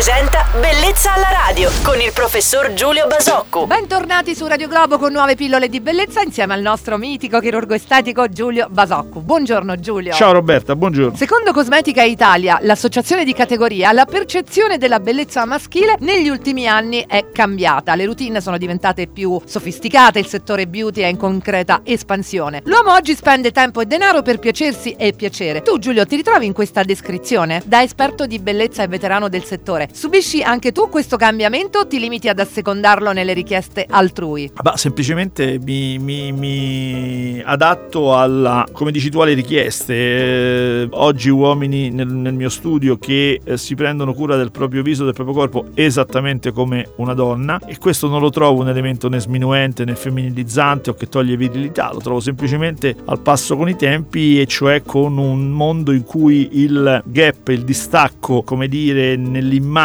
presenta Bellezza alla radio con il professor Giulio Basocco. Bentornati su Radio Globo con nuove pillole di bellezza insieme al nostro mitico chirurgo estetico Giulio Basocco. Buongiorno Giulio. Ciao Roberta, buongiorno. Secondo Cosmetica Italia, l'associazione di categoria, la percezione della bellezza maschile negli ultimi anni è cambiata. Le routine sono diventate più sofisticate, il settore beauty è in concreta espansione. L'uomo oggi spende tempo e denaro per piacersi e piacere. Tu Giulio ti ritrovi in questa descrizione? Da esperto di bellezza e veterano del settore, subisci anche tu questo cambiamento o ti limiti ad assecondarlo nelle richieste altrui? Bah, semplicemente mi, mi- mi adatto alla, come dici tu, alle richieste. Eh, oggi uomini nel, nel mio studio che eh, si prendono cura del proprio viso, del proprio corpo esattamente come una donna e questo non lo trovo un elemento né sminuente né femminilizzante o che toglie virilità, lo trovo semplicemente al passo con i tempi e cioè con un mondo in cui il gap, il distacco, come dire, nell'immagine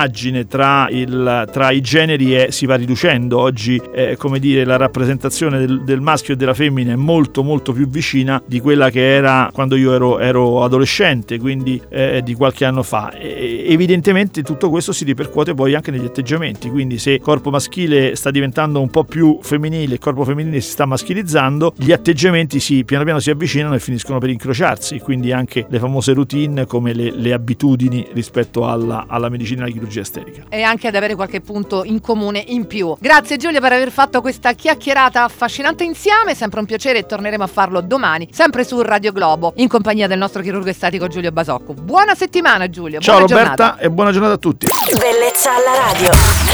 tra, il- tra i generi è- si va riducendo. Oggi, eh, come dire, la rappresentazione del, del maschio e della femmina è molto molto più vicina di quella che era quando io ero, ero adolescente, quindi eh, di qualche anno fa. E- evidentemente tutto questo si ripercuote poi anche negli atteggiamenti, quindi se il corpo maschile sta diventando un po' più femminile, il corpo femminile si sta maschilizzando, gli atteggiamenti si, piano piano si avvicinano e finiscono per incrociarsi, quindi anche le famose routine come le, le abitudini rispetto alla, alla medicina e alla estetica. E anche ad avere qualche punto in comune in più. Grazie Giulia per aver fatto questa chiacchierata affascinante insieme, sempre un piacere e torneremo a farlo domani, sempre su Radio Globo, in compagnia del nostro chirurgo estetico Giulio Basocco. Buona settimana Giulio, Ciao buona Roberta giornata. e buona giornata a tutti. Bellezza alla radio.